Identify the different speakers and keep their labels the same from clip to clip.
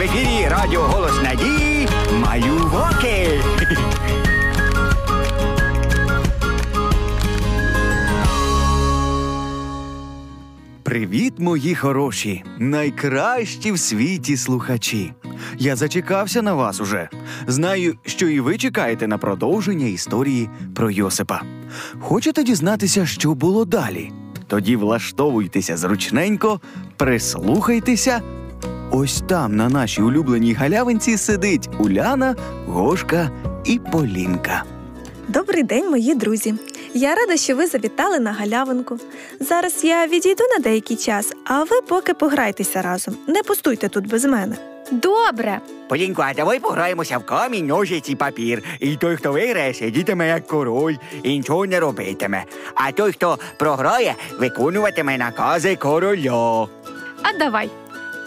Speaker 1: В ефірі Радіо Голос Надії Малюваки. Привіт, мої хороші, найкращі в світі слухачі. Я зачекався на вас уже. Знаю, що і ви чекаєте на продовження історії про Йосипа. Хочете дізнатися, що було далі? Тоді влаштовуйтеся зручненько, прислухайтеся. Ось там, на нашій улюбленій галявинці, сидить Уляна, Гошка і Полінка.
Speaker 2: Добрий день, мої друзі. Я рада, що ви завітали на галявинку. Зараз я відійду на деякий час, а ви поки пограйтеся разом. Не пустуйте тут без мене.
Speaker 3: Добре.
Speaker 1: Полінко, а давай пограємося в камінь, ножиці, папір. І той, хто виграє, сидітиме як король і нічого не робитиме. А той, хто програє, виконуватиме накази короля.
Speaker 3: А давай.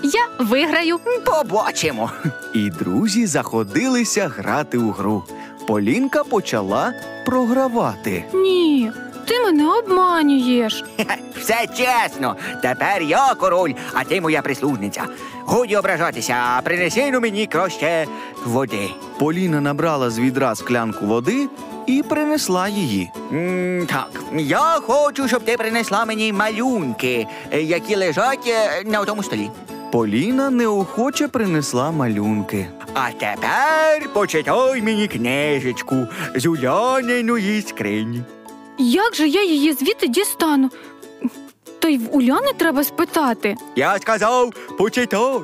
Speaker 3: Я виграю.
Speaker 1: Побачимо. І друзі заходилися грати у гру. Полінка почала програвати.
Speaker 3: Ні, ти мене обманюєш.
Speaker 1: Все чесно. Тепер я король, а ти моя прислужниця. Годі ображатися, принеси ну мені краще води. Поліна набрала з відра склянку води і принесла її. м так, я хочу, щоб ти принесла мені малюнки, е, які лежать е, на тому столі. Поліна неохоче принесла малюнки. А тепер почитай мені книжечку з Уляниної скрині.
Speaker 3: Як же я її звідти дістану? То й в Уляни треба спитати.
Speaker 1: Я сказав, почитай.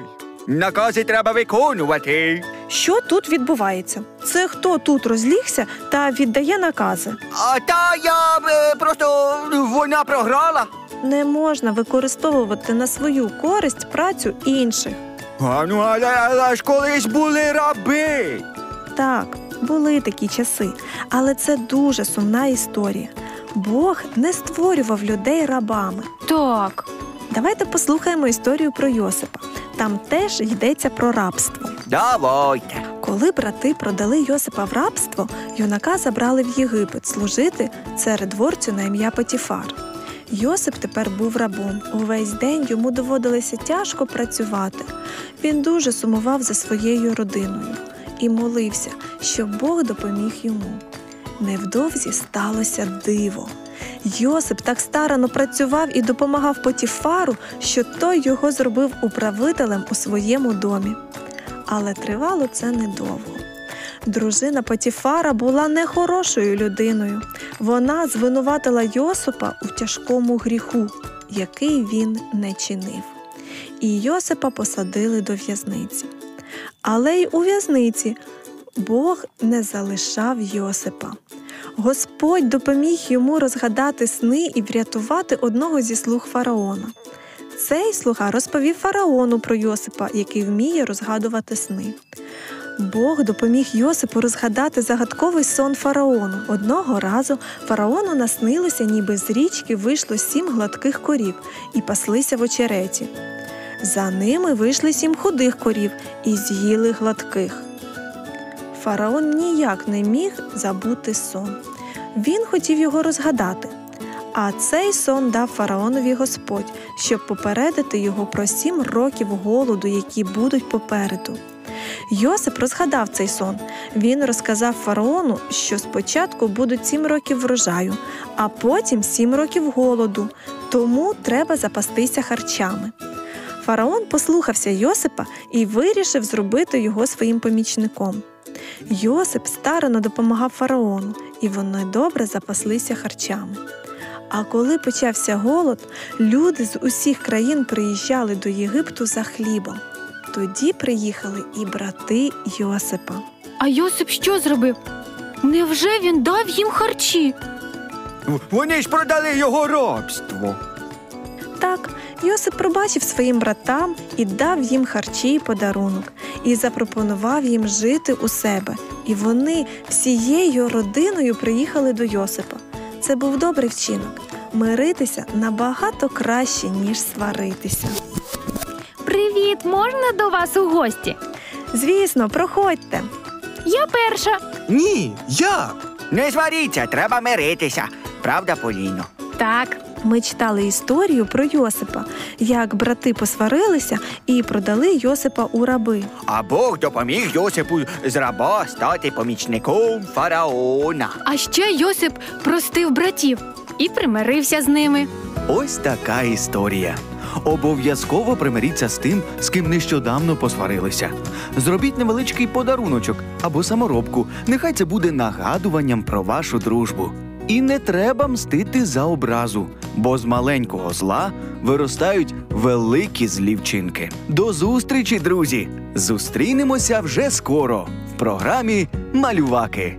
Speaker 1: Накази треба виконувати.
Speaker 2: Що тут відбувається? Це хто тут розлігся та віддає накази?
Speaker 1: А та я е, просто вона програла.
Speaker 2: Не можна використовувати на свою користь працю інших.
Speaker 1: А ну, але, але ж колись були раби.
Speaker 2: Так, були такі часи, але це дуже сумна історія. Бог не створював людей рабами.
Speaker 3: Так.
Speaker 2: Давайте послухаємо історію про Йосипа. Там теж йдеться про рабство.
Speaker 1: Давайте.
Speaker 2: Коли брати продали Йосипа в рабство, юнака забрали в Єгипет служити царедворцю на ім'я Потіфар. Йосип тепер був рабом. Увесь день йому доводилося тяжко працювати. Він дуже сумував за своєю родиною і молився, щоб Бог допоміг йому. Невдовзі сталося диво. Йосип так старано працював і допомагав Потіфару, що той його зробив управителем у своєму домі. Але тривало це недовго. Дружина Потіфара була нехорошою людиною. Вона звинуватила Йосипа у тяжкому гріху, який він не чинив. І Йосипа посадили до в'язниці. Але й у в'язниці Бог не залишав Йосипа. Господь допоміг йому розгадати сни і врятувати одного зі слуг фараона. Цей слуга розповів фараону про Йосипа, який вміє розгадувати сни. Бог допоміг Йосипу розгадати загадковий сон фараону. Одного разу фараону наснилося, ніби з річки вийшло сім гладких корів і паслися в очереті. За ними вийшли сім худих корів і з'їли гладких. Фараон ніяк не міг забути сон. Він хотів його розгадати. А цей сон дав фараонові Господь, щоб попередити його про сім років голоду, які будуть попереду. Йосип розгадав цей сон. Він розказав фараону, що спочатку будуть сім років врожаю, а потім сім років голоду, тому треба запастися харчами. Фараон послухався Йосипа і вирішив зробити його своїм помічником. Йосип старано допомагав фараону, і вони добре запаслися харчами. А коли почався голод, люди з усіх країн приїжджали до Єгипту за хлібом. Тоді приїхали і брати Йосипа.
Speaker 3: А Йосип що зробив? Невже він дав їм харчі?
Speaker 1: Вони ж продали його рабство.
Speaker 2: Так, Йосип пробачив своїм братам і дав їм харчі й подарунок, і запропонував їм жити у себе. І вони всією родиною приїхали до Йосипа. Це був добрий вчинок. Миритися набагато краще, ніж сваритися.
Speaker 3: Привіт, можна до вас у гості?
Speaker 2: Звісно, проходьте.
Speaker 3: Я перша.
Speaker 4: Ні, я.
Speaker 1: Не сваріться, треба миритися. Правда, Поліно?
Speaker 3: Так,
Speaker 2: Ми читали історію про Йосипа, як брати посварилися і продали Йосипа у раби.
Speaker 1: А Бог допоміг Йосипу з раба стати помічником фараона.
Speaker 3: А ще Йосип простив братів і примирився з ними.
Speaker 1: Ось така історія. Обов'язково примиріться з тим, з ким нещодавно посварилися. Зробіть невеличкий подаруночок або саморобку. Нехай це буде нагадуванням про вашу дружбу. І не треба мстити за образу, бо з маленького зла виростають великі злі вчинки. До зустрічі, друзі! Зустрінемося вже скоро в програмі Малюваки.